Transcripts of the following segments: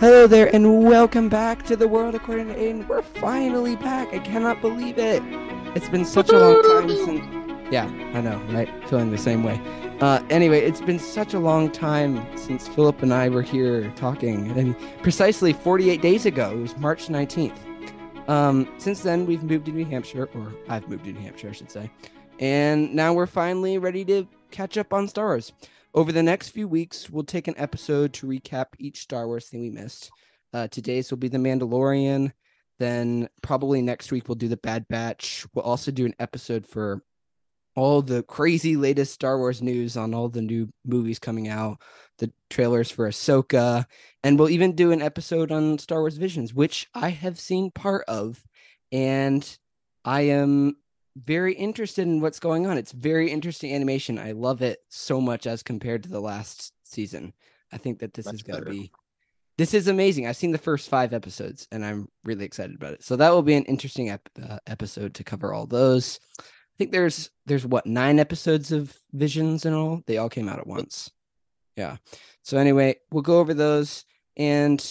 Hello there, and welcome back to the world according to Aiden. We're finally back. I cannot believe it. It's been such a long time since. Yeah, I know, right? Feeling the same way. Uh, anyway, it's been such a long time since Philip and I were here talking. And precisely 48 days ago, it was March 19th. Um, since then, we've moved to New Hampshire, or I've moved to New Hampshire, I should say. And now we're finally ready to catch up on Star Wars. Over the next few weeks, we'll take an episode to recap each Star Wars thing we missed. Uh, today's will be The Mandalorian. Then probably next week we'll do The Bad Batch. We'll also do an episode for all the crazy latest Star Wars news on all the new movies coming out, the trailers for Ahsoka, and we'll even do an episode on Star Wars Visions, which I have seen part of, and I am very interested in what's going on. It's very interesting animation. I love it so much as compared to the last season. I think that this Much is going to be this is amazing. I've seen the first 5 episodes and I'm really excited about it. So that will be an interesting ep- uh, episode to cover all those. I think there's there's what 9 episodes of Visions and all. They all came out at once. Yeah. So anyway, we'll go over those and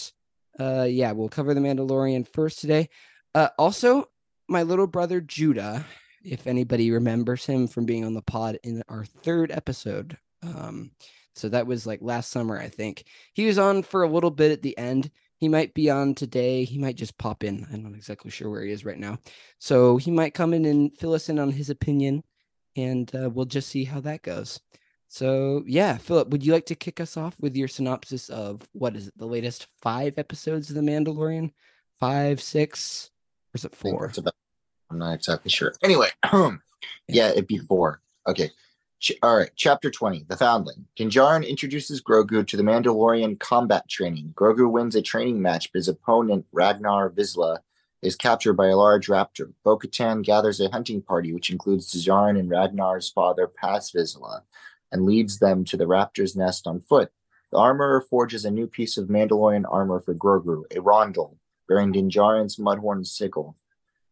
uh yeah, we'll cover the Mandalorian first today. Uh also my little brother Judah if anybody remembers him from being on the pod in our third episode. Um, so that was like last summer, I think. He was on for a little bit at the end. He might be on today. He might just pop in. I'm not exactly sure where he is right now. So he might come in and fill us in on his opinion, and uh, we'll just see how that goes. So yeah, Philip, would you like to kick us off with your synopsis of what is it, the latest five episodes of The Mandalorian? Five, six, or is it four? It's about I'm not exactly sure. Anyway, yeah, it'd be four. Okay. Ch- all right. Chapter 20 The Foundling. Din Djarin introduces Grogu to the Mandalorian combat training. Grogu wins a training match, but his opponent, Ragnar Vizsla, is captured by a large raptor. Bo Katan gathers a hunting party, which includes Djarin and Ragnar's father, Paz Vizsla, and leads them to the raptor's nest on foot. The armorer forges a new piece of Mandalorian armor for Grogu, a rondel, bearing Din Djarin's mudhorn sickle.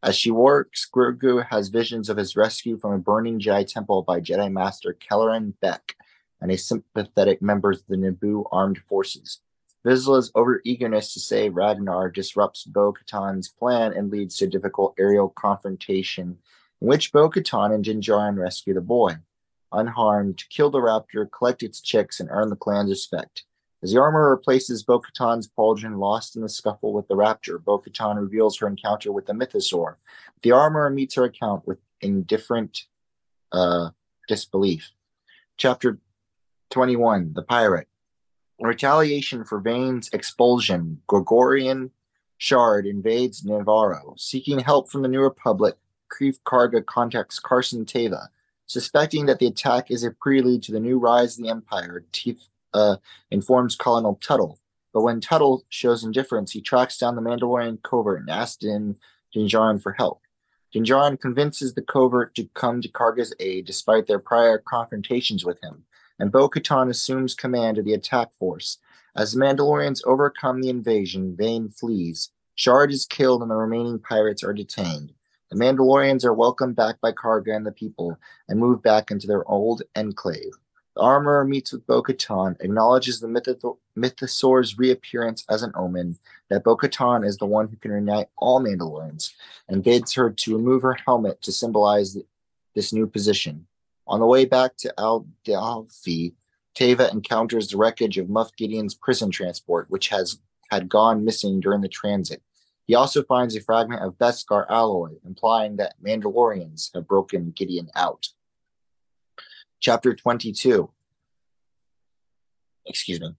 As she works, Grogu has visions of his rescue from a burning Jedi temple by Jedi Master Kelleran Beck and a sympathetic member of the Naboo armed forces. Vizsla's over-eagerness to save Ragnar disrupts Bo-Katan's plan and leads to a difficult aerial confrontation in which Bo-Katan and Din Djarin rescue the boy. Unharmed, kill the raptor, collect its chicks, and earn the clan's respect. As the armor replaces Bo Katan's pauldron lost in the scuffle with the Raptor, Bo Katan reveals her encounter with the Mythosaur. The armor meets her account with indifferent uh, disbelief. Chapter 21 The Pirate. Retaliation for Vane's expulsion, Gregorian Shard invades Nevarro. Seeking help from the New Republic, Greef Karga contacts Carson Teva. Suspecting that the attack is a prelude to the new rise of the Empire, uh, informs Colonel Tuttle. But when Tuttle shows indifference, he tracks down the Mandalorian covert and asks Din Djarin for help. Din Djarin convinces the covert to come to Karga's aid despite their prior confrontations with him, and Bo Katan assumes command of the attack force. As the Mandalorians overcome the invasion, Vane flees. Shard is killed and the remaining pirates are detained. The Mandalorians are welcomed back by Karga and the people and move back into their old enclave. The armorer meets with Bo Katan, acknowledges the Mythosaur's reappearance as an omen, that Bo Katan is the one who can unite all Mandalorians, and bids her to remove her helmet to symbolize this new position. On the way back to Al Dalfi, Teva encounters the wreckage of Moff Gideon's prison transport, which has had gone missing during the transit. He also finds a fragment of Beskar alloy, implying that Mandalorians have broken Gideon out. Chapter 22. Excuse me.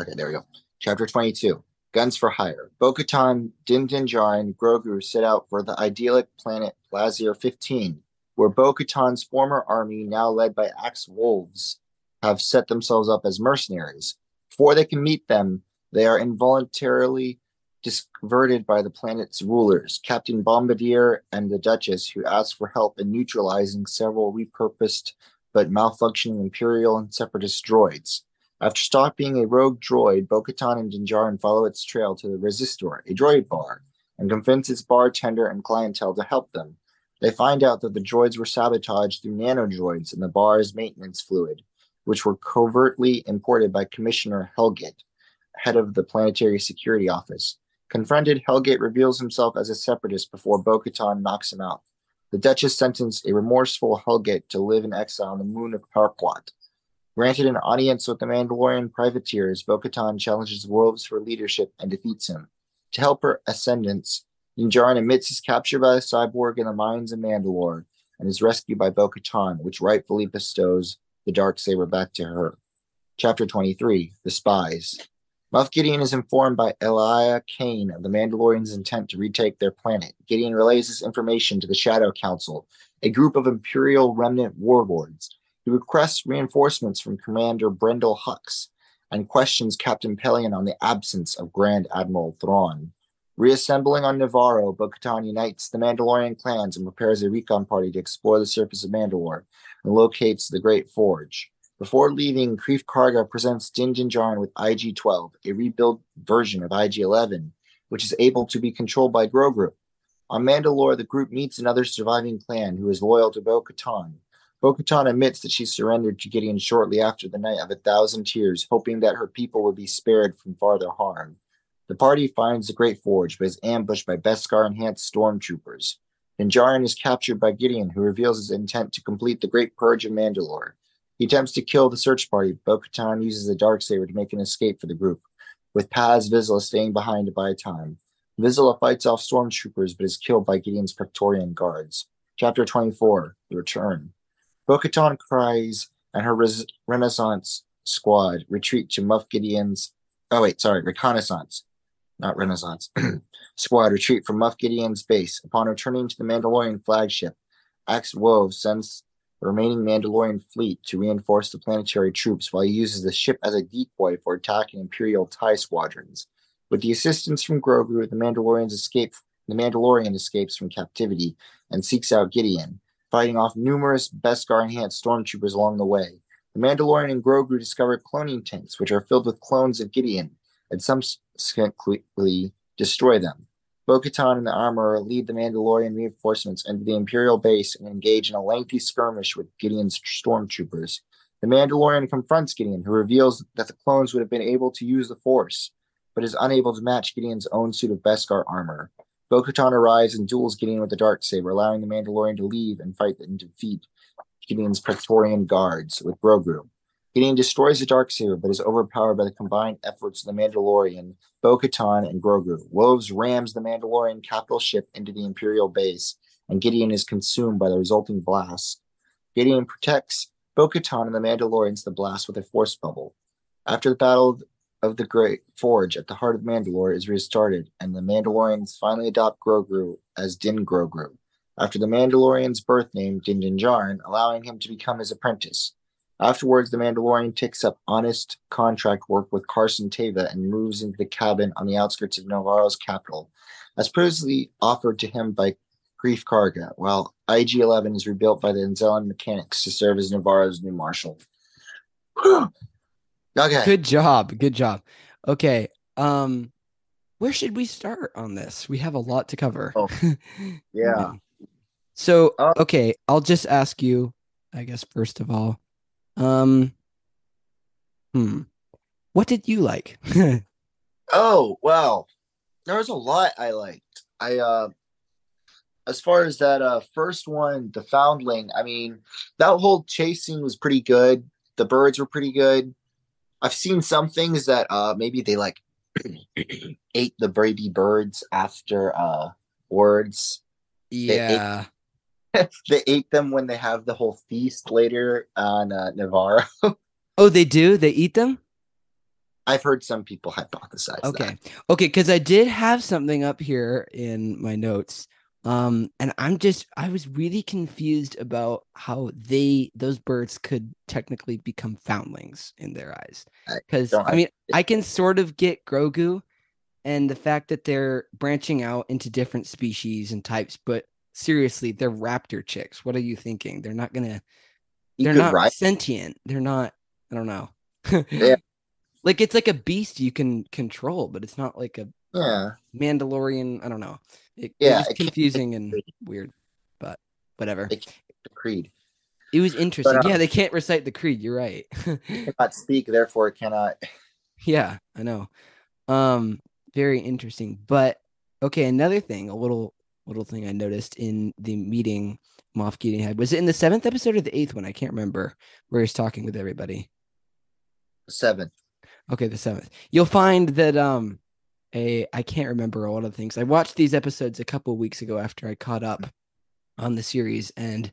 Okay, there we go. Chapter 22. Guns for Hire. Bo-Katan, Din Djarin, and Grogu set out for the idyllic planet Plazir 15, where Bo-Katan's former army, now led by Axe Woves, have set themselves up as mercenaries. Before they can meet them, they are involuntarily diverted by the planet's rulers, Captain Bombardier and the Duchess, who ask for help in neutralizing several repurposed but malfunctioning Imperial and Separatist droids. After stopping a rogue droid, Bo-Katan and Din Djarin follow its trail to the Resistor, a droid bar, and convince its bartender and clientele to help them. They find out that the droids were sabotaged through nanodroids in the bar's maintenance fluid, which were covertly imported by Commissioner Helgait. head of the Planetary Security Office. Confronted, Helgait reveals himself as a separatist before Bo-Katan knocks him out. The Duchess sentenced a remorseful Helgait to live in exile on the moon of Parquat. Granted an audience with the Mandalorian privateers, Bo-Katan challenges wolves for leadership and defeats him. To help her ascendance, Din admits his capture by the cyborg in the mines of Mandalore and is rescued by Bo-Katan, which rightfully bestows the dark saber back to her. Chapter 23 The Spies. Moff Gideon is informed by Elia Kane of the Mandalorians' intent to retake their planet. Gideon relays this information to the Shadow Council, a group of Imperial remnant warlords. He requests reinforcements from Commander Brendol Hux and questions Captain Pellaeon on the absence of Grand Admiral Thrawn. Reassembling on Nevarro, Bo unites the Mandalorian clans and prepares a recon party to explore the surface of Mandalore and locates the Great Forge. Before leaving, Greef Karga presents Din Djarin with IG-12, a rebuilt version of IG-11, which is able to be controlled by Grogu. On Mandalore, the group meets another surviving clan who is loyal to Bo-Katan. Bo-Katan admits that she surrendered to Gideon shortly after the Night of a Thousand Tears, hoping that her people would be spared from farther harm. The party finds the Great Forge, but is ambushed by Beskar-enhanced stormtroopers. Djarin is captured by Gideon, who reveals his intent to complete the Great Purge of Mandalore. He attempts to kill the search party. Bo Katan uses the Darksaber to make an escape for the group, with Paz Vizsla staying behind to buy time. Vizsla fights off stormtroopers but is killed by Gideon's Praetorian guards. Chapter 24 The Return. Bo Katan cries, and her res- Renaissance squad retreat to Moff Gideon's. Oh, wait, sorry, reconnaissance, not Renaissance. squad retreat from Moff Gideon's base. Upon returning to the Mandalorian flagship, Axe Woves sends the remaining Mandalorian fleet to reinforce the planetary troops while he uses the ship as a decoy for attacking Imperial TIE squadrons. With the assistance from Grogu, the Mandalorians escape the Mandalorian escapes from captivity and seeks out Gideon, fighting off numerous Beskar enhanced stormtroopers along the way. The Mandalorian and Grogu discover cloning tanks, which are filled with clones of Gideon, and subsequently destroy them. Bo Katan and the Armorer lead the Mandalorian reinforcements into the Imperial base and engage in a lengthy skirmish with Gideon's stormtroopers. The Mandalorian confronts Gideon, who reveals that the clones would have been able to use the Force, but is unable to match Gideon's own suit of Beskar armor. Bo Katan arrives and duels Gideon with the dark saber, allowing the Mandalorian to leave and fight and defeat Gideon's Praetorian guards with Grogu. Gideon destroys the Darksaber, but is overpowered by the combined efforts of the Mandalorian, Bo Katan, and Grogu. Wolves rams the Mandalorian capital ship into the Imperial base, and Gideon is consumed by the resulting blast. Gideon protects Bo Katan and the Mandalorians the blast with a force bubble. After the Battle of the Great Forge at the heart of Mandalore is restarted, and the Mandalorians finally adopt Grogu as Din Grogu. After the Mandalorian's birth name, Din Djarin, allowing him to become his apprentice. Afterwards, the Mandalorian takes up honest contract work with Carson Teva and moves into the cabin on the outskirts of Nevarro's capital, as previously offered to him by Greef Karga, while IG 11 is rebuilt by the Anzellan mechanics to serve as Nevarro's new marshal. okay. Good job. Good job. Okay. Um, where should we start on this? We have a lot to cover. Oh, Yeah. So, Uh, okay, I'll just ask you, I guess, first of all, um, hmm, what did you like? Oh, well, there was a lot I liked. I, uh, as far as that uh first one, the foundling, I mean, that whole chase scene was pretty good. The birds were pretty good. I've seen some things that uh maybe they like ate the baby birds after uh words. yeah. they ate them when they have the whole feast later on uh, Nevarro. Oh, they do? They eat them? I've heard some people hypothesize that. Okay. Okay, because I did have something up here in my notes. Um, and I'm just I was really confused about how they those birds could technically become foundlings in their eyes. Because don't- I mean I can sort of get Grogu and the fact that they're branching out into different species and types, but seriously, they're raptor chicks. What are you thinking? They're not gonna You they're not ride sentient. They're not. I don't know. Yeah. Like it's like a beast you can control, but it's not like a Yeah. Mandalorian. I don't know. It, Yeah, it was it confusing and weird, but whatever. The creed. It was interesting. uh, yeah, they can't recite the creed. You're right. Cannot speak, therefore it cannot Yeah, I know. Um, very interesting. But okay, another thing, a little little thing I noticed in the meeting Moff Gideon had was it in the seventh episode or the eighth one? I can't remember where he's talking with everybody. Seventh. Okay, the seventh. You'll find that um a I can't remember a lot of things. I watched these episodes a couple weeks ago after I caught up on the series, and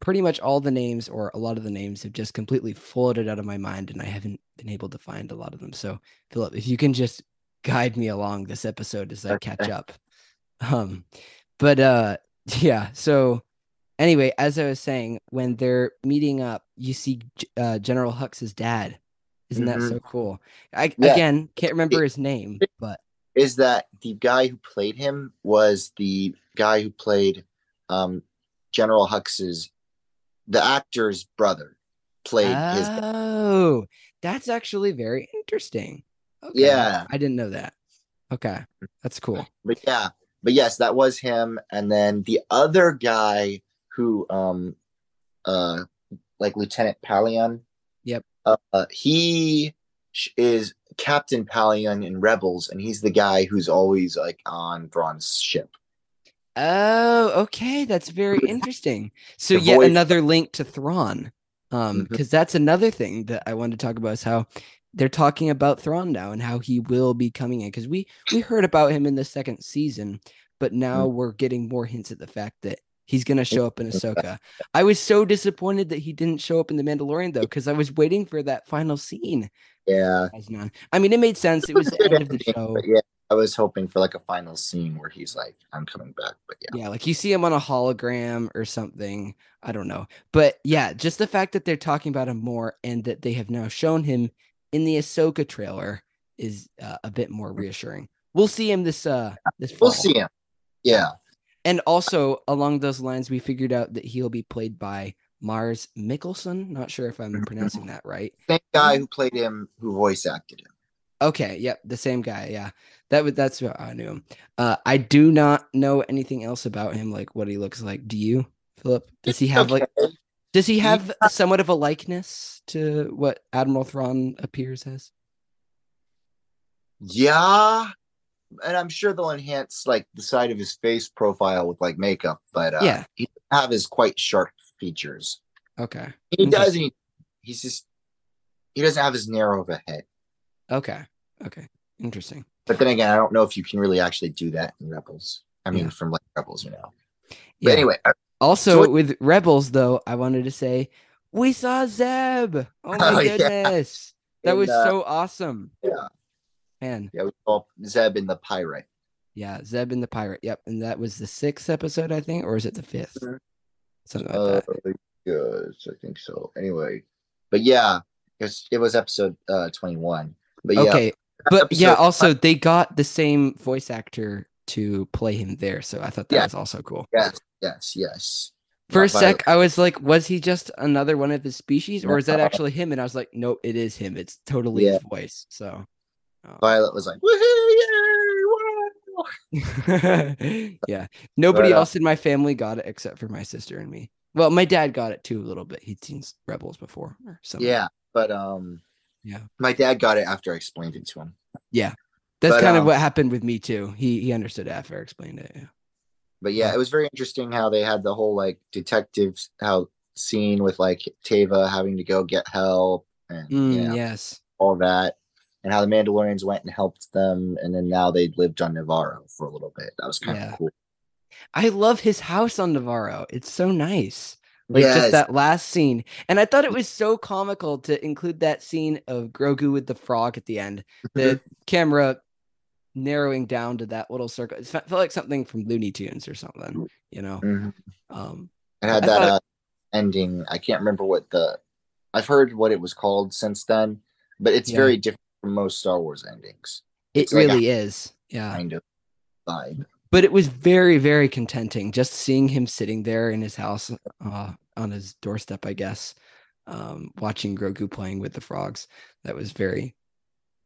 pretty much all the names or a lot of the names have just completely floated out of my mind, and I haven't been able to find a lot of them. So, Philip, if you can just guide me along this episode as I catch up. Um, but uh, yeah. So anyway, as I was saying, when they're meeting up, you see uh, General Hux's dad. Isn't that Mhm. so cool? I Yeah. again can't remember his name, but Is that the guy who played him was the guy who played um, General Hux's the actor's brother played his oh, that's actually very interesting. Okay. Yeah. I didn't know that. Okay, that's cool. but yeah but yes that was him and then the other guy who um uh like lieutenant Pellaeon Yep. uh he is captain Pellaeon in rebels and he's the guy who's always like on Thrawn's ship Oh, okay, that's very interesting. So The yet voice- another link to Thrawn. Um, because that's another thing that I wanted to talk about is how they're talking about Thrawn now and how he will be coming in. Because we we heard about him in the second season, but now mm-hmm. we're getting more hints at the fact that he's gonna show up in Ahsoka. I was so disappointed that he didn't show up in the Mandalorian though, because I was waiting for that final scene. yeah I mean, it made sense. It was the end of the show. but yeah i was hoping for like a final scene where he's like i'm coming back but yeah Yeah, like you see him on a hologram or something. I don't know. But yeah, just the fact that they're talking about him more and that they have now shown him in the Ahsoka trailer is uh, a bit more reassuring. We'll see him this uh this fall. we'll see him yeah And also along those lines, we figured out that he'll be played by Mars Mikkelsen. Not sure if I'm pronouncing that right. same guy who played him who voice acted him Okay, yep, the same guy. Yeah, that was that's what I knew him. Uh, I do not know anything else about him, like what he looks like. Do you, Philip? Does he have like? Does he have somewhat of a likeness to what Admiral Thrawn appears as? Yeah, and I'm sure they'll enhance like the side of his face profile with like makeup, but uh, Yeah. he doesn't have his quite sharp features. Okay, He doesn't. He, he's just he doesn't have as narrow of a head. okay, okay. Interesting. But then again, I don't know if you can really actually do that in Rebels. I mean, Yeah. from like Rebels, you know. But Yeah. anyway, uh, Also, So what- with Rebels, though, I wanted to say we saw Zeb. Oh my Oh, yeah. goodness, that In, was uh, so awesome, yeah, man. yeah, we saw Zeb in the pirate. Yeah, Zeb and the pirate. Yep, and that was the sixth episode, I think, or is it the 5th Mhm. Something like Uh, that. yes, I think so. Anyway, but yeah, it was, it was episode uh 21. But yeah, okay, but yeah, also they got the same voice actor to play him there, so I thought that Yeah. was also cool. yes, yes, yes. For a Not Violet. sec, I was like, was he just another one of his species, or is that actually him? And I was like, no, it is him. It's totally Yeah. his voice. So, oh. Violet was like, woohoo, yay, wow. yeah, nobody But, uh, else in my family got it except for my sister and me. Well, my dad got it too a little bit. He'd seen Rebels before or something. Yeah, but um, Yeah. my dad got it after I explained it to him. That's but, kind of um, what happened with me too. He he understood after I explained it. Yeah. But yeah, it was very interesting how they had the whole like detectives how scene with like Teva having to go get help and Mm, you know, Yes. all that, and how the Mandalorians went and helped them, and then now they lived on Nevarro for a little bit. That was kind Yeah. of cool. I love his house on Nevarro. It's so nice. Like Yes. just that last scene. And I thought it was so comical to include that scene of Grogu with the frog at the end. The Mm-hmm. camera narrowing down to that little circle. It felt like something from Looney Tunes or something, you know. Mhm. Um It had I that uh, ending. I can't remember what the. I've heard what it was called since then, but it's Yeah. very different from most Star Wars endings. it It's like a- really is. Yeah. Kind of vibe. But it was very, very contenting just seeing him sitting there in his house uh, on his doorstep, I guess, um, watching Grogu playing with the frogs. That was very,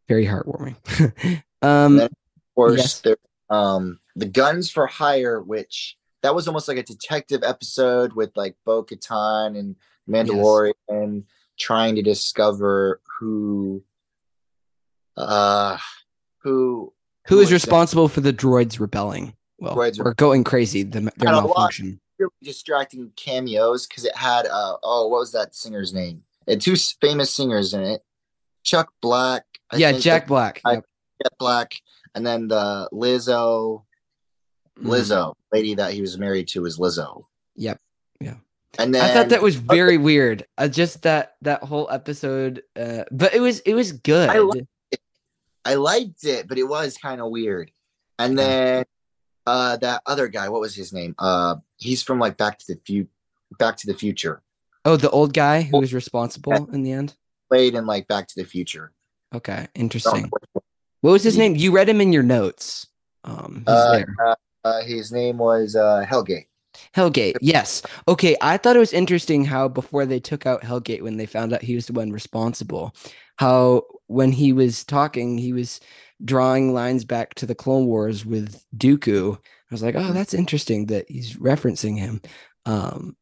very heartwarming. um, then- Of course, Yes. there, um, the Guns for Hire, which that was almost like a detective episode with like Bo Katan and Mandalorian trying to discover who uh, who Who is was that? responsible for the droids rebelling? Well, Droids or going crazy, the, their malfunction. really distracting cameos because it had uh oh what was that singer's name? It had two famous singers in it, Chuck Black. I yeah, Jack Black. I- Yep. Jack Black, and then the Lizzo, Mhm. Lizzo lady that he was married to is Lizzo. Yep. Yeah. And then I thought that was very weird. Uh, just that that whole episode, uh, but it was it was good. I li- I liked it, but it was kind of weird. And then uh that other guy, what was his name? Uh he's from like Back to the Future Back to the Future. oh, the old guy who was responsible in the end. Played in like Back to the Future. Okay, interesting. What was his He- name? You read him in your notes. Um, he's Uh, there. uh, uh, his name was uh Helgait. Helgait. Yes. Okay. I thought it was interesting how before they took out Helgait, when they found out he was the one responsible, how when he was talking, he was drawing lines back to the Clone Wars with Dooku. I was like, oh, that's interesting that he's referencing him. Um,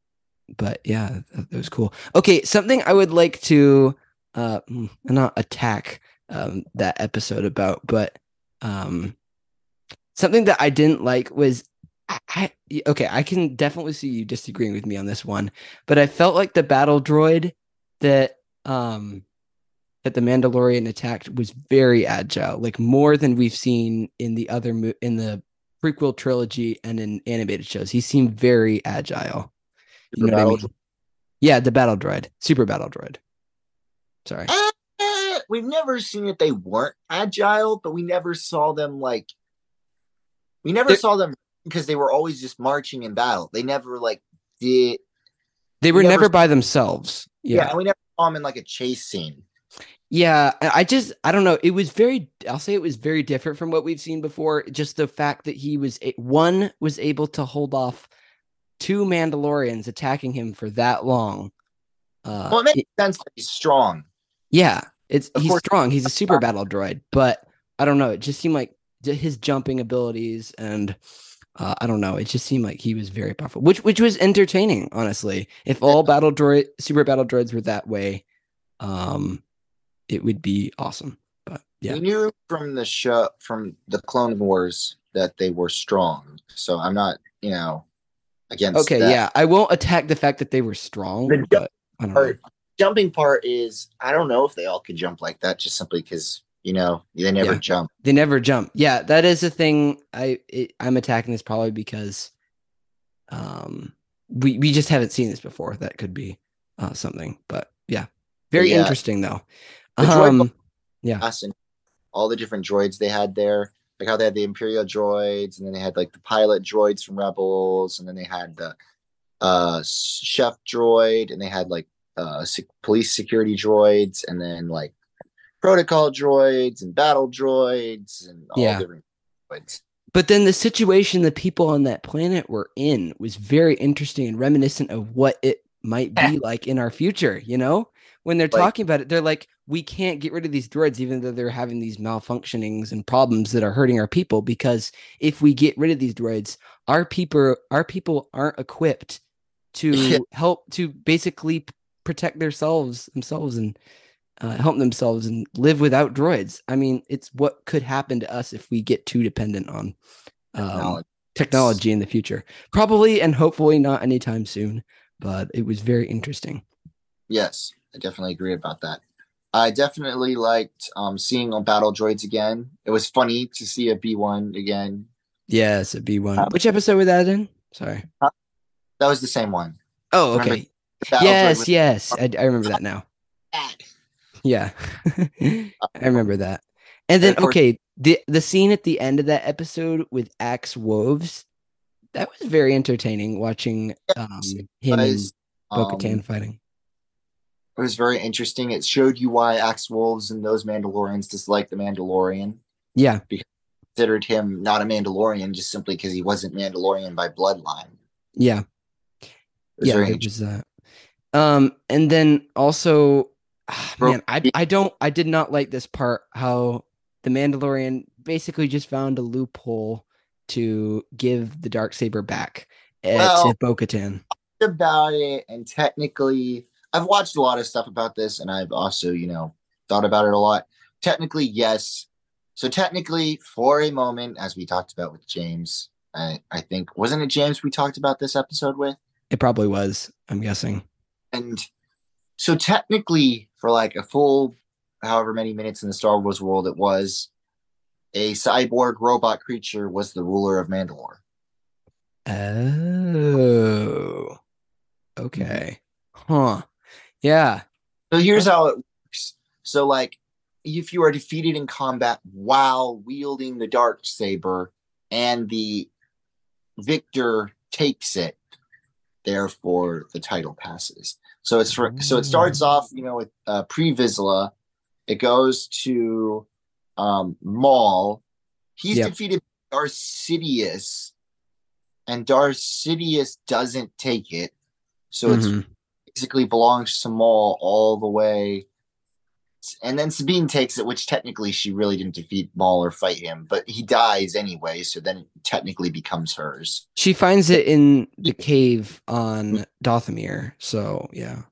but yeah, that, that was cool. Okay, something I would like to uh mm, not attack um that episode about, but um something that I didn't like was I, okay, I can definitely see you disagreeing with me on this one, but I felt like the battle droid that um that the Mandalorian attacked was very agile, like more than we've seen in the other mo- in the prequel trilogy and in animated shows. He seemed very agile. You know what I mean? Yeah, the battle droid, super battle droid. Sorry. We've never seen that they weren't agile, but we never saw them like we never They're- saw them because they were always just marching in battle. They never like did They were never- never by themselves. yeah, Yeah. and we never saw them in like a chase scene. Yeah, I I just I don't know. It was very I'll say it was very different from what we've seen before. Just the fact that he was one was able to hold off two Mandalorians attacking him for that long. Uh Well, it makes it- sense that he's strong. yeah, it's Of he's course- strong. He's a super battle droid, but I don't know. It just seemed like his jumping abilities and uh, I don't know. It just seemed like he was very powerful, which which was entertaining, honestly. If all battle droid super battle droids were that way, um, it would be awesome. But yeah, We knew from the show from the Clone Wars that they were strong. So I'm not, you know, against okay, that. yeah. I won't attack the fact that they were strong, The but I don't know. Jumping part is I don't know if they all could jump like that just simply because you know they never Yeah. jump. They never jump. Yeah, that is a thing. I it, I'm attacking this probably because, um, we we just haven't seen this before. That could be uh, something, but yeah, very Yeah. interesting though. Um, yeah, us and all the different droids they had there. Like how they had the Imperial droids, and then they had like the pilot droids from Rebels, and then they had the uh chef droid, and they had like uh sec- police security droids, and then like protocol droids and battle droids and all Yeah. different droids. but then the situation the people on that planet were in was very interesting and reminiscent of what it might be like in our future. You know, when they're Like- talking about it, they're like, we can't get rid of these droids, even though they're having these malfunctionings and problems that are hurting our people. Because if we get rid of these droids, our people, our people aren't equipped to Yeah. help to basically protect themselves, themselves, and uh, help themselves and live without droids. I mean, it's what could happen to us if we get too dependent on um, Technology. technology in the future. Probably and hopefully not anytime soon. But it was very interesting. Yes, I definitely agree about that. I definitely liked um, seeing on battle droids again. It was funny to see a B one again. Yes, a B one. Um, Which episode was that in? Sorry. That was the same one. Oh, remember okay. The battle droid Yes, yes. I, I remember that now. bad. Yeah, I remember that. And then okay, the the scene at the end of that episode with Axe Woves, that was very entertaining. Watching um, him and Bo-Katan um, fighting. It was very interesting. It showed you why Axe Woves and those Mandalorians disliked the Mandalorian. Yeah, because Considered him not a Mandalorian just simply because he wasn't Mandalorian by bloodline. yeah. It was yeah, very it was that. Um, and then also, ah, man, I I don't I did not like this part how the Mandalorian basically just found a loophole to give the dark saber back Well- to Bo-Katan. about it and technically I've watched a lot of stuff about this and I've also, you know, thought about it a lot. technically, yes. So technically, for a moment, as we talked about with James, I, I think wasn't it James we talked about this episode with? It probably was. I'm guessing. And so technically, for like a full however many minutes in the Star Wars world it was, a cyborg robot creature was the ruler of Mandalore. Oh. Okay. Mm-hmm. Huh. Yeah. So here's how it works. So like if you are defeated in combat while wielding the dark saber and the victor takes it, therefore the title passes. So it's for, so it starts off, you know, with uh, pre Vizsla. It goes to um, Maul. He's Yep. defeated Sidious, and Darth Sidious doesn't take it. So it's Mhm. basically belongs to Maul all the way. And then Sabine takes it, which technically she really didn't defeat Maul or fight him, but he dies anyway, so then it technically becomes hers. She finds it in the cave on Dathomir. So yeah.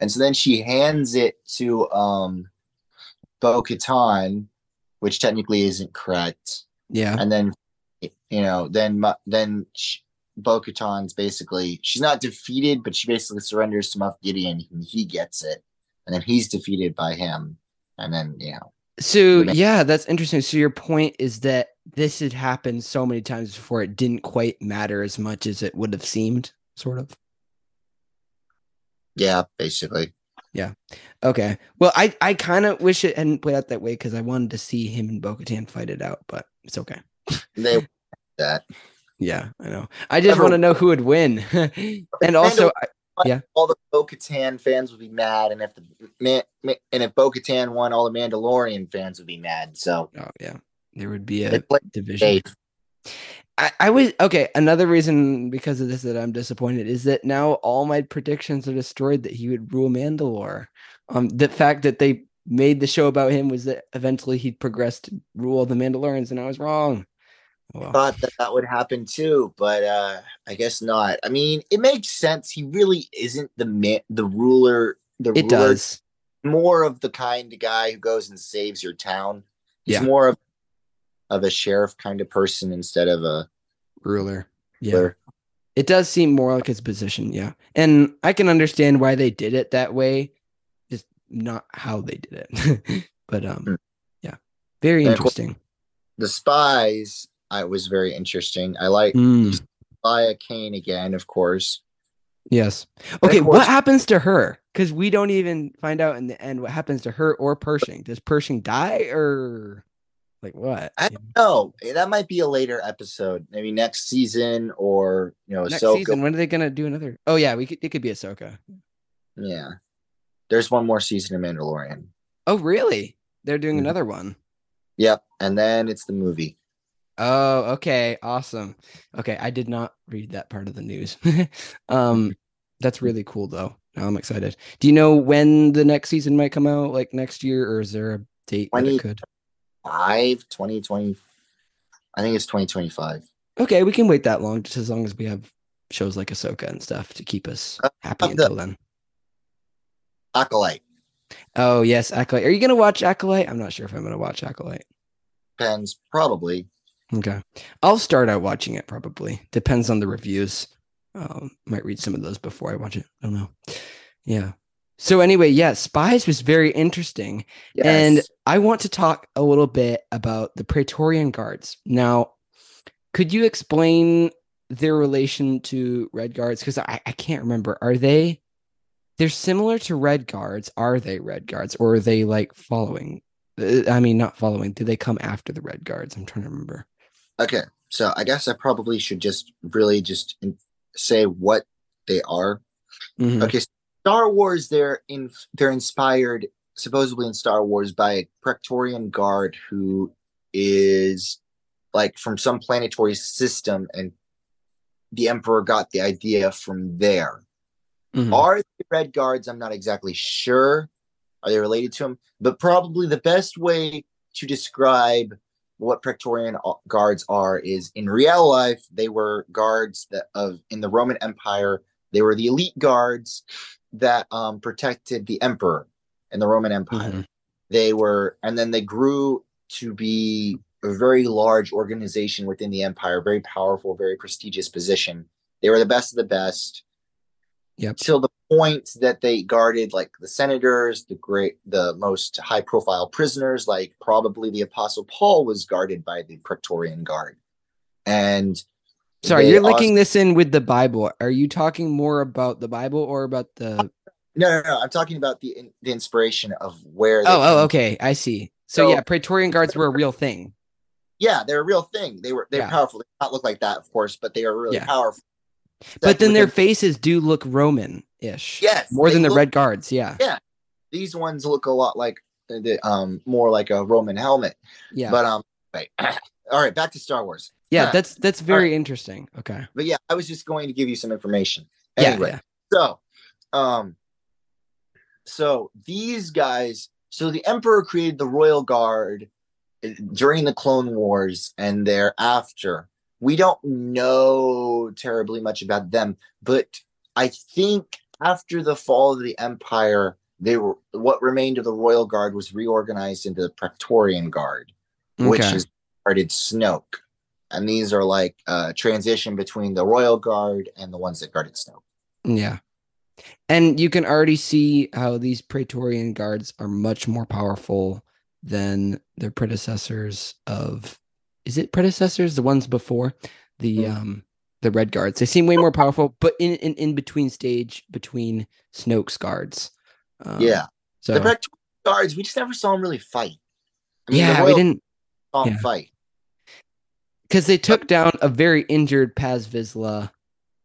And so then she hands it to um Bo Katan, which technically isn't correct. Yeah. And then you know, then then Bo Katan's basically she's not defeated, but she basically surrenders to Moff Gideon and he gets it. And then he's defeated by him. And then, you know, So yeah, that's interesting. So your point is that this had happened so many times before it didn't quite matter as much as it would have seemed, sort of. yeah, basically. Yeah. Okay. Well, I I kind of wish it hadn't played out that way because I wanted to see him and Bo-Katan fight it out, but it's okay. They that. Yeah, I know. I just want to know who would win, and also, I, all the Bo Katan fans would be mad, and if the man, and if Bo Katan won, all the Mandalorian fans would be mad. So oh yeah, there would be a division. I, I was okay. Another reason because of this that I'm disappointed is that now all my predictions are destroyed that he would rule Mandalore. Um, the fact that they made the show about him was that eventually he'd progress to rule the Mandalorians, and I was wrong. Thought that that would happen too, but uh I guess not. I mean, it makes sense. He really isn't the man, the ruler. The it ruler, does. more of the kind of guy who goes and saves your town. He's Yeah. more of of a sheriff kind of person instead of a Ruler. Yeah. ruler. It does seem more like his position, yeah. And I can understand why they did it that way, just not how they did it. but um Hmm. yeah. Very And interesting. The spies, I was very interesting. I like Mm, Aya Kane again, of course. yes. Okay, what happens to her? Because we don't even find out in the end what happens to her or Pershing. Does Pershing die or like what? I don't know. That might be a later episode, maybe next season or you know, Next Ahsoka. season, when are they gonna do another? Oh yeah, we could it could be Ahsoka. Yeah. There's one more season of Mandalorian. Oh really? They're doing Mhm. another one. Yep. And then it's the movie. Oh, okay, awesome. Okay, I did not read that part of the news. um, that's really cool though. Now I'm excited. Do you know when the next season might come out? Like next year, or is there a date that it could? Five, 2020. I think it's 2025. Okay, we can wait that long, just as long as we have shows like Ahsoka and stuff to keep us happy Uh, happy the- until then. Acolyte. Oh yes, Acolyte. Are you gonna watch Acolyte? I'm not sure if I'm gonna watch Acolyte. Depends. Probably. Okay, I'll start out watching it. Probably depends on the reviews. Um, might read some of those before I watch it. I don't know. Yeah. So anyway, yeah, Spies was very interesting, Yes. and I want to talk a little bit about the Praetorian Guards. Now, could you explain their relation to Red Guards? Because I, I can't remember. Are they? They're similar to Red Guards. Are they Red Guards, or are they like following? uh, I mean, not following. Do they come after the Red Guards? I'm trying to remember. Okay. So I guess I probably should just really just say what they are. Mhm. Okay. Star Wars, they're in they're inspired supposedly in Star Wars by a Praetorian guard who is like from some planetary system and the Emperor got the idea from there. Mhm. Are the red guards? I'm not exactly sure. Are they related to him? But probably the best way to describe what Praetorian guards are is in real life they were guards that of in the Roman Empire. They were the elite guards that um, protected the emperor in the Roman Empire. Mhm. they were, and then they grew to be a very large organization within the empire, very powerful, very prestigious position. They were the best of the best. Yep. Till the point that they guarded like the senators, the great, the most high profile prisoners, like probably the Apostle Paul was guarded by the Praetorian Guard. And Sorry, you're also- linking this in with the Bible. Are you talking more about the Bible or about the? No, no, no. I'm talking about the the inspiration of where. Oh, oh, okay, I see. So, So- yeah, Praetorian guards were a real thing. Yeah, they're a real thing. They were they're Yeah. powerful. They not look like that, of course, but they are really Yeah. powerful. But then their faces do look Roman-ish. Yes, more than the look- red guards. Yeah, Yeah. these ones look a lot like the um more like a Roman helmet. yeah, But um, right. All right, back to Star Wars. yeah. yeah. That's that's very interesting. Okay. But yeah, I was just going to give you some information. Yeah, Anyway, yeah. so um, so these guys, so the Emperor created the Royal Guard uh, during the Clone Wars and thereafter. We don't know terribly much about them, but I think after the fall of the Empire, they were what remained of the Royal Guard was reorganized into the Praetorian Guard which is guarded Snoke. And these are like uh transition between the Royal Guard and the ones that guarded Snoke. Yeah. And you can already see how these Praetorian guards are much more powerful than their predecessors of is it predecessors? The ones before? The Mm. um the red guards. They seem way more powerful, but in in, in between stage between Snoke's guards. Um, yeah. So The Praetorian Guards, we just never saw them really fight. I mean, yeah, we didn't saw yeah. fight. because they took down a very injured Paz Vizsla.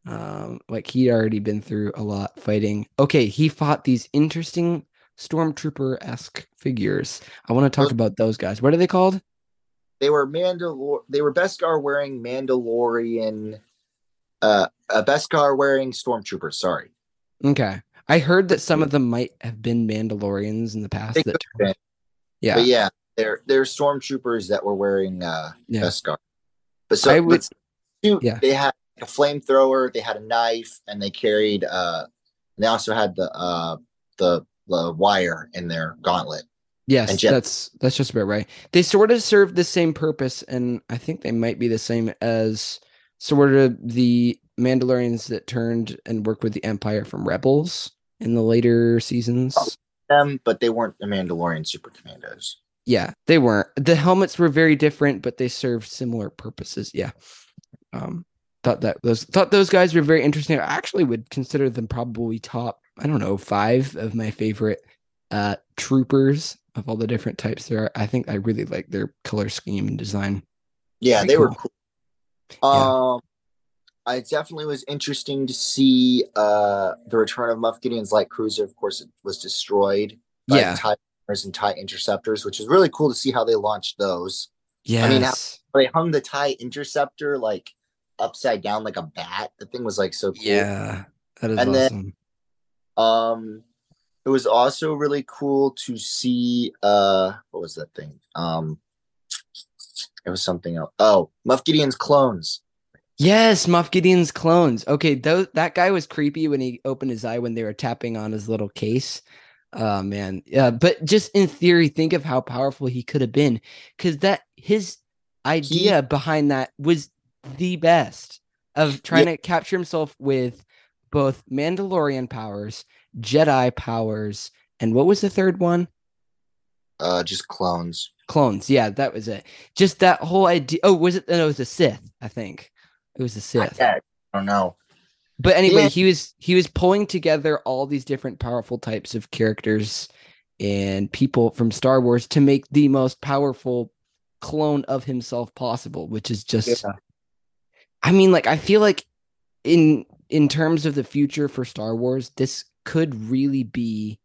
Um, like he'd already been through a lot fighting. Okay, he fought these interesting stormtrooper esque figures. I want to talk Those- about those guys. What are they called? They were Mandalor they were Beskar wearing Mandalorian uh a Beskar wearing stormtroopers, sorry. Okay, I heard that some of them might have been Mandalorians in the past. That have yeah, But yeah, they're they're stormtroopers that were wearing uh yeah, Beskar. But so I would- but yeah. they had a flamethrower, they had a knife, and they carried uh they also had the uh the the wire in their gauntlet. Yes, that's that's just about right. They sort of serve the same purpose, and I think they might be the same as sort of the Mandalorians that turned and worked with the Empire from Rebels in the later seasons. Them, but they weren't the Mandalorian super commandos. Yeah, they weren't. The helmets were very different, but they served similar purposes. Yeah. Um, thought that those thought those guys were very interesting. I actually would consider them probably top, I don't know, five of my favorite uh troopers of all the different types there are. I think I really like their color scheme and design. Yeah, they were cool. cool. Yeah. Um I definitely was interesting to see uh the return of Moff Gideon's light cruiser. Of course, it was destroyed by Yeah. TIE and TIE interceptors, which is really cool to see how they launched those. Yeah. I mean, how- They hung the TIE interceptor like upside down like a bat. The thing was like so cool. yeah. That is And then- awesome. Um, it was also really cool to see. Uh, what was that thing? Um, it was something else. Oh, Moff Gideon's clones. Yes, Moff Gideon's clones. Okay, that guy was creepy when he opened his eye when they were tapping on his little case. Oh man, yeah. But just in theory, think of how powerful he could have been, because that his idea behind that was the best of trying to capture himself with both Mandalorian powers, Jedi powers, and what was the third one? Uh, just clones. Clones. Yeah, that was it. Just that whole idea. Oh, was it? No, it was a Sith. I think it was a Sith. I don't know. But anyway, Yeah. he was he was pulling together all these different powerful types of characters and people from Star Wars to make the most powerful clone of himself possible, which is just Yeah. I mean, like I feel like in in terms of the future for Star Wars, this could really be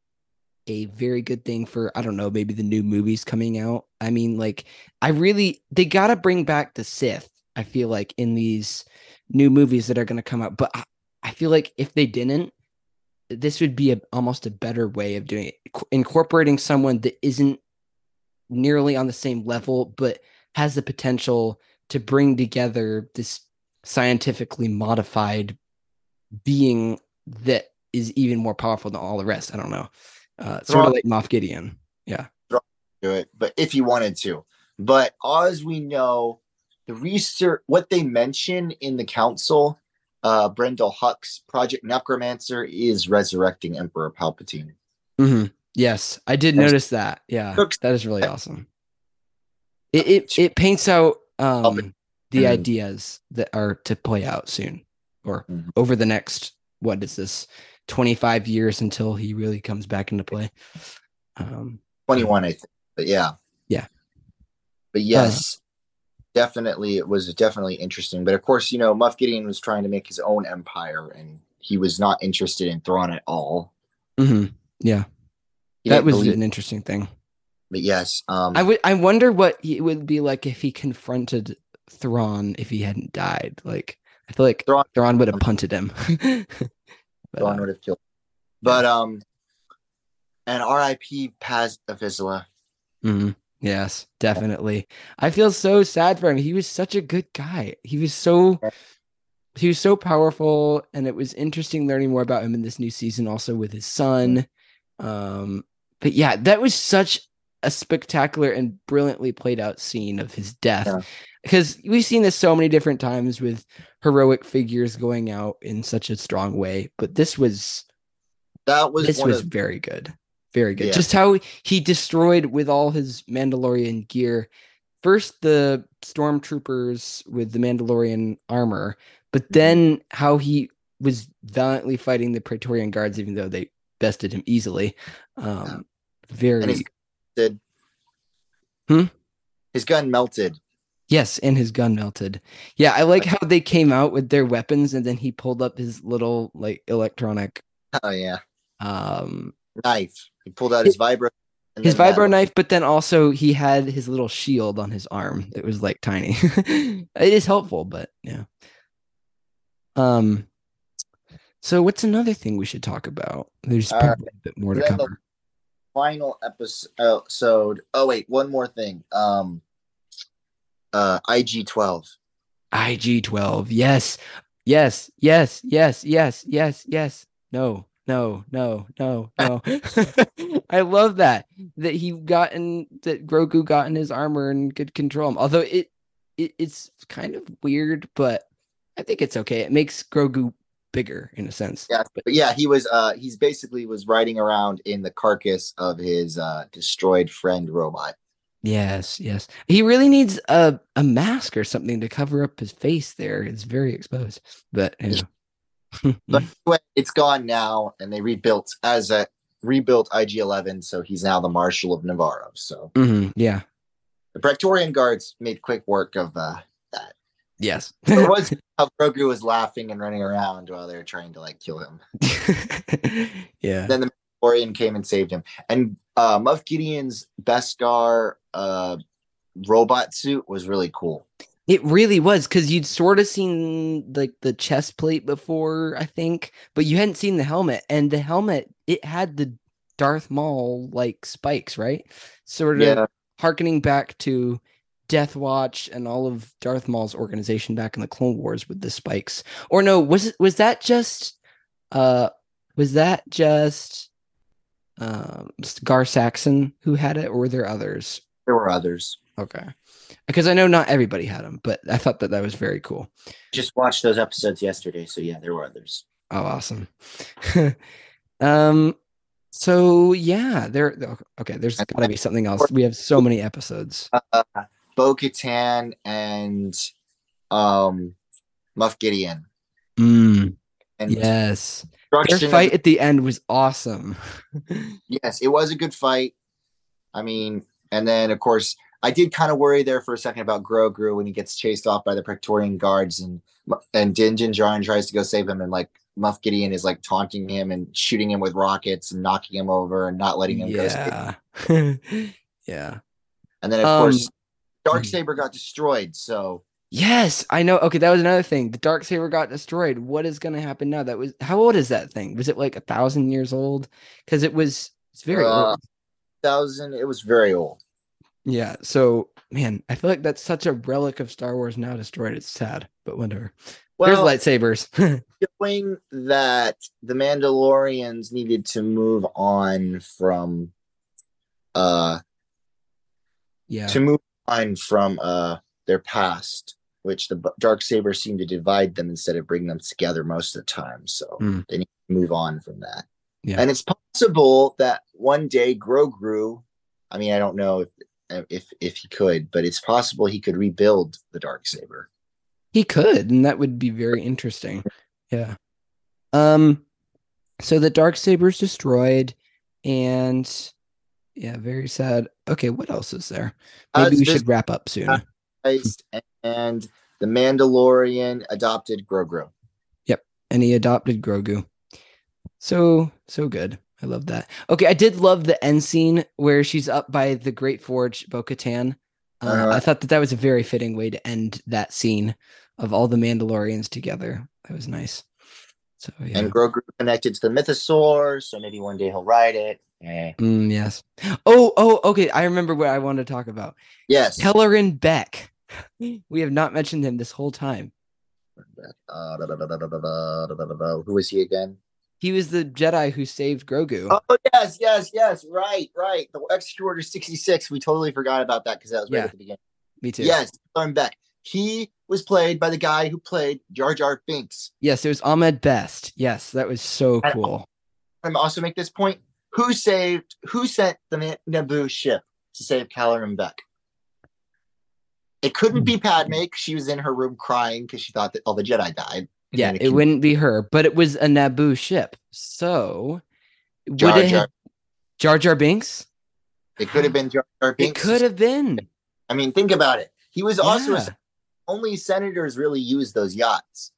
a very good thing for I don't know, maybe the new movies coming out. I mean, like I really they got to bring back the Sith. I feel like in these new movies that are going to come out, but I, I feel like if they didn't, this would be a, almost a better way of doing it, Co- incorporating someone that isn't nearly on the same level, but has the potential to bring together this scientifically modified being that is even more powerful than all the rest. I don't know. Uh, sort of like Moff Gideon. Yeah. do it, but if he wanted to. But as we know, the research what they mention in the council, uh Brendol Hux's Project Necromancer is resurrecting Emperor Palpatine. Mm-hmm. Yes, I did notice that. Yeah, that is really awesome. It it, it paints out um the Mhm. ideas that are to play out soon or Mhm. over the next what is this 25 years until he really comes back into play. Um 21, I think. But yeah. Yeah. But yes, definitely it was definitely interesting. But of course, you know, Moff Gideon was trying to make his own empire and he was not interested in Thrawn at all. Mm-hmm. Yeah, He that was an interesting thing. but yes, um I would I wonder what he- it would be like if he confronted Thrawn if he hadn't died. Like I feel like Thrawn- Thrawn would have punted him. But, uh, would have killed. But um and R.I.P. Paz Vizsla. Mhm. Yes, definitely. I feel so sad for him. He was such a good guy. He was so he was so powerful and it was interesting learning more about him in this new season also with his son. Um but yeah, that was such a spectacular and brilliantly played out scene of his death. Yeah. Because we've seen this so many different times with heroic figures going out in such a strong way, but this was That was this was of very good very good Yeah. just how he destroyed with all his mandalorian gear first the stormtroopers with the mandalorian armor but Mm-hmm. then how he was valiantly fighting the praetorian guards even though they bested him easily um very did Hmm? his gun melted. yes and his gun melted yeah i like how they came out with their weapons and then he pulled up his little like electronic Oh yeah. um Knife. He pulled out his vibro his that- vibro knife, but then also he had his little shield on his arm that was like tiny. it is helpful, but yeah. Um. So what's another thing we should talk about? There's All probably a bit more to cover. Final episode. Oh wait, one more thing. Um uh IG twelve. IG twelve. Yes, yes, yes, yes, yes, yes, yes. No, no, no, no, no. I love that that he got in that Grogu got in his armor and could control him. Although it, it it's kind of weird, but I think it's okay. It makes Grogu bigger in a sense. Yeah, but yeah, he was uh he's basically was riding around in the carcass of his uh destroyed friend robot. Yes, yes. He really needs a a mask or something to cover up his face. There, it's very exposed. But you know. But it's gone now and they rebuilt as a rebuilt IG eleven, so he's now the Marshal of Nevarro. So Mhm, yeah. the Praetorian guards made quick work of uh Yes. there was how Grogu was laughing and running around while they were trying to like kill him. yeah. then the Mandalorian came and saved him. And uh Moff Gideon's Beskar uh robot suit was really cool. It really was because you'd sort of seen like the chest plate before, I think, but you hadn't seen the helmet. And the helmet, it had the Darth Maul like spikes, right? Sort of Yeah. harkening back to Death Watch and all of Darth Maul's organization back in the Clone Wars with the spikes. Or no, was it was that just uh was that just um Gar Saxon who had it, or were there others? There were others. Okay. Because I know not everybody had them, but I thought that that was very cool. Just watched those episodes yesterday, so yeah, there were others. Oh, awesome. um, so yeah, there. Okay, there's got to be something else. We have so many episodes. Uh, Bo Katan and um Moff Gideon. Mm, And yes, their fight at the end was awesome. yes, it was a good fight. I mean, and then of course I did kind of worry there for a second about Grogu when he gets chased off by the Praetorian guards and and Din Djarin tries to go save him and like Moff Gideon is like taunting him and shooting him with rockets and knocking him over and not letting him go. yeah, yeah. And then of Um, course Dark Saber got destroyed. So Yes, I know. Okay, that was another thing. The dark saber got destroyed. What is going to happen now? That was how old is that thing? Was it like a thousand years old? Because it was. It's very Uh, old. thousand, it was very old. Yeah. So man, I feel like that's such a relic of Star Wars now destroyed. It's sad, but whatever. Well, There's lightsabers. showing that the Mandalorians needed to move on from uh Yeah. to move on from uh their past, which the dark sabers seem to divide them instead of bring them together most of the time. So Mm. they need to move on from that. Yeah. And it's possible that one day Grogu, I mean, I don't know if if if he could, but it's possible he could rebuild the dark saber. He could, and that would be very interesting. Yeah. Um so the dark saber's destroyed and yeah, very sad. Okay, what else is there? Uh, Maybe we should wrap up soon. Christ and the Mandalorian adopted Grogu. Yep, and he adopted Grogu. So so good. I love that. Okay, I did love the end scene where she's up by the Great Forge, Bo-Katan. Uh, Uh-huh. I thought that that was a very fitting way to end that scene of all the Mandalorians together. That was nice. So yeah. And Grogu connected to the mythosaur, so maybe one day he'll ride it. Eh. Mm, yes. Oh, oh, okay. I remember what I wanted to talk about. Yes. Kelleran Beck. We have not mentioned him this whole time. Who is he again? He was the Jedi who saved Grogu. Oh yes, yes, yes. Right, right. The Extra Order sixty six. We totally forgot about that because that was right yeah. at the beginning. Me too. Yes, Kelleran Beck. He was played by the guy who played Jar Jar Binks. Yes, it was Ahmed Best. Yes, that was so And- cool. I'm also make this point. Who saved? Who sent the Naboo ship to save Kelleran Beck? It couldn't be Padme. She was in her room crying because she thought that all the Jedi died. Yeah, it wouldn't be her, but it was a Naboo ship. So would Jar it Jar. have Jar Jar Binks? It could have been Jar Jar It Binks. could have been. I mean, think about it. He was also a, Yeah. Only senators really use those yachts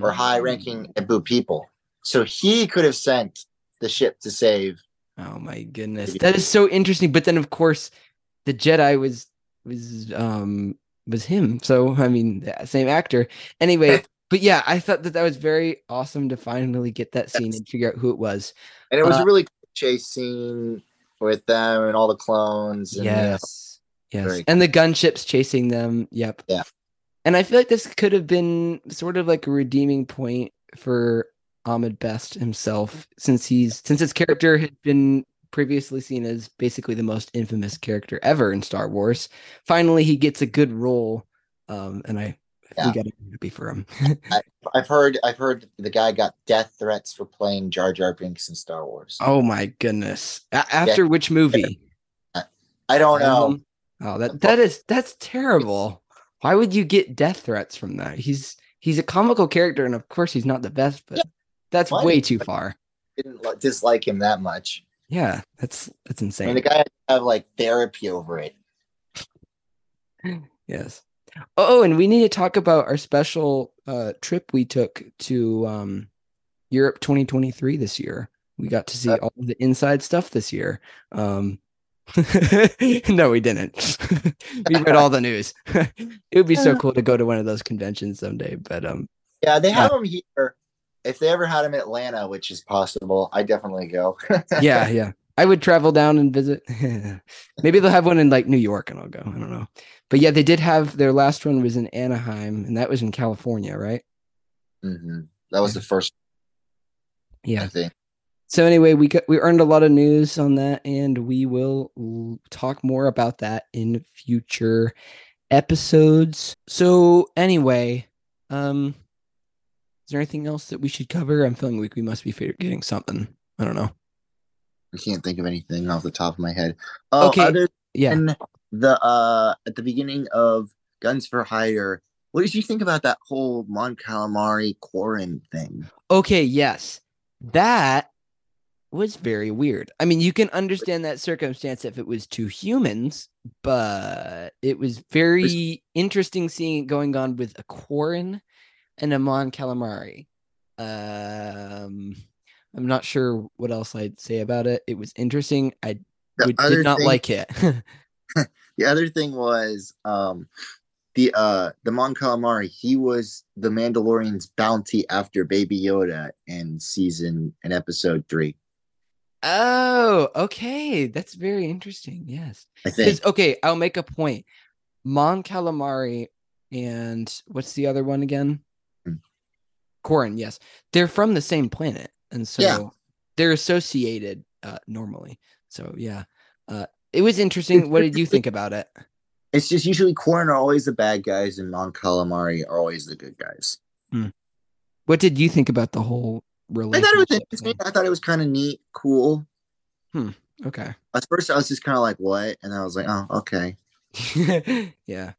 or Mm. high-ranking Naboo people. So he could have sent the ship to save. Oh my goodness. That is so interesting. But then of course the Jedi was was um was him. So I mean same actor. Anyway, but yeah, I thought that that was very awesome to finally get that scene Yes. and figure out who it was. And it was Uh, a really cool chase scene with them and all the clones. And, you know, Yes. Yes. And the gunships chasing them. Yep. Yeah. And I feel like this could have been sort of like a redeeming point for Ahmed Best himself, since he's since his character had been previously seen as basically the most infamous character ever in Star Wars. Finally, he gets a good role. Um, and I Yeah. we gotta be for him. I've heard I've heard the guy got death threats for playing Jar Jar Binks in Star Wars. oh my goodness. A- after which movie? I don't know. Um, Oh, that that is that's terrible. Why would you get death threats from that? He's he's a comical character, and of course he's not the best, but Yeah. that's Why? way too far. Didn't li- dislike him that much. Yeah, that's that's I insane. mean, the guy have like therapy over it. yes. Oh, and we need to talk about our special uh trip we took to um Europe 2023 this year. We got to see Uh, all the inside stuff this year. Um no, we didn't. we read all the news. it would be so Uh. cool to go to one of those conventions someday, but um Yeah, they have them here. If they ever had them in Atlanta, which is possible, I definitely go. yeah, yeah. I would travel down and visit. Maybe they'll have one in like New York and I'll go. I don't know. But yeah, they did have their last one was in Anaheim and that was in California, right? hmm That was the first, Yeah. I think. So anyway, we got we earned a lot of news on that and we will talk more about that in future episodes. So anyway, um is there anything else that we should cover? I'm feeling like we must be forgetting something. I don't know. I can't think of anything off the top of my head. Oh, Okay, other Yeah. the uh at the beginning of Guns for Hire, what did you think about that whole Mon Calamari Quarren thing? Okay, yes. That was very weird. I mean, you can understand that circumstance if it was two humans, but it was very interesting seeing it going on with a Quarren and a Mon Calamari. Um, I'm not sure what else I'd say about it. It was interesting. I would, did not thing- like it. The other thing was um the uh the Mon Calamari, he was the Mandalorian's bounty after Baby Yoda in season in episode three, oh, okay. That's very interesting. Yes. I think. Okay, I'll make a point. Mon Calamari and what's the other one again? Hmm. Quarren, yes. They're from the same planet. And so Yeah. they're associated uh normally. So yeah. Uh it was interesting. What did you think about it? It's just usually Quarren are always the bad guys and Mon Calamari are always the good guys. What did you think about the whole I thought it was interesting. I thought it was kind of neat, cool. Okay. At first, I was just kind of like, "What?" And I was like, "Oh, okay." yeah.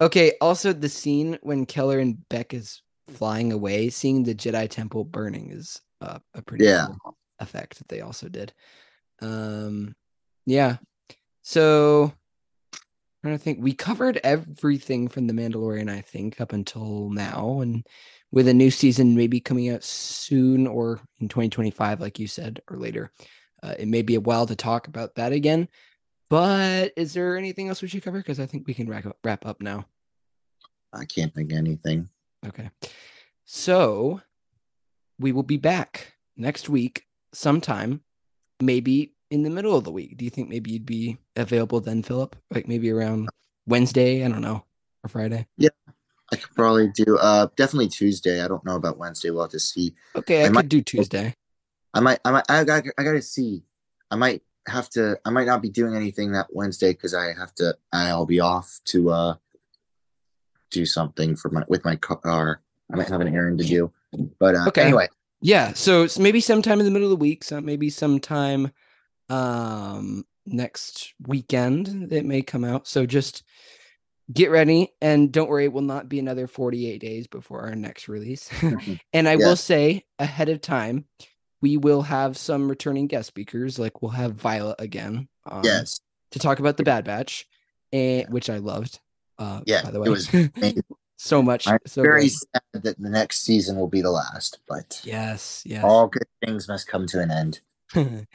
Okay. Also, the scene when Kelleran Beck is flying away, seeing the Jedi Temple burning is uh, a pretty Yeah. cool effect that they also did. Um, yeah. So, I don't think we covered everything from the Mandalorian. I think up until now, and with a new season maybe coming out soon or in 2025, like you said, or later, uh, it may be a while to talk about that again. But is there anything else we should cover? Because I think we can wrap up, wrap up now. I can't think of anything. Okay. So we will be back next week sometime, maybe in the middle of the week. Do you think maybe you'd be available then, Phillip? Like maybe around Wednesday? I don't know. Or Friday? I could probably do uh definitely Tuesday. I don't know about Wednesday. We'll have to see. Okay, I, I might- could do Tuesday. I might. I might. I got. I got to see. I might have to. I might not be doing anything that Wednesday because I have to. I'll be off to uh do something for my with my car. I might have an errand to do. But uh, Okay. anyway, Yeah, so maybe sometime in the middle of the week, so maybe sometime um next weekend it may come out. So just get ready and don't worry, it will not be another 48 days before our next release. and I will say ahead of time, we will have some returning guest speakers, like we'll have Violet again. Um, yes, To talk about the Bad Batch, and which I loved. Uh Yeah, by the it way. was so much. I'm so very good. sad that the next season will be the last. But Yes, yes. all good things must come to an end.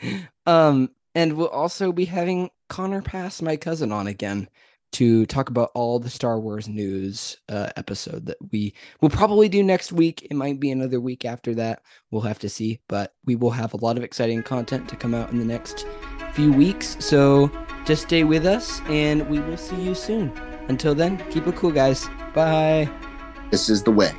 um, and we'll also be having Connor Pass, my cousin, on again to talk about all the Star Wars news uh, episode that we will probably do next week. It might be another week after that. We'll have to see, but we will have a lot of exciting content to come out in the next few weeks. So just stay with us, and we will see you soon. Until then, keep it cool, guys. Bye. This is the way.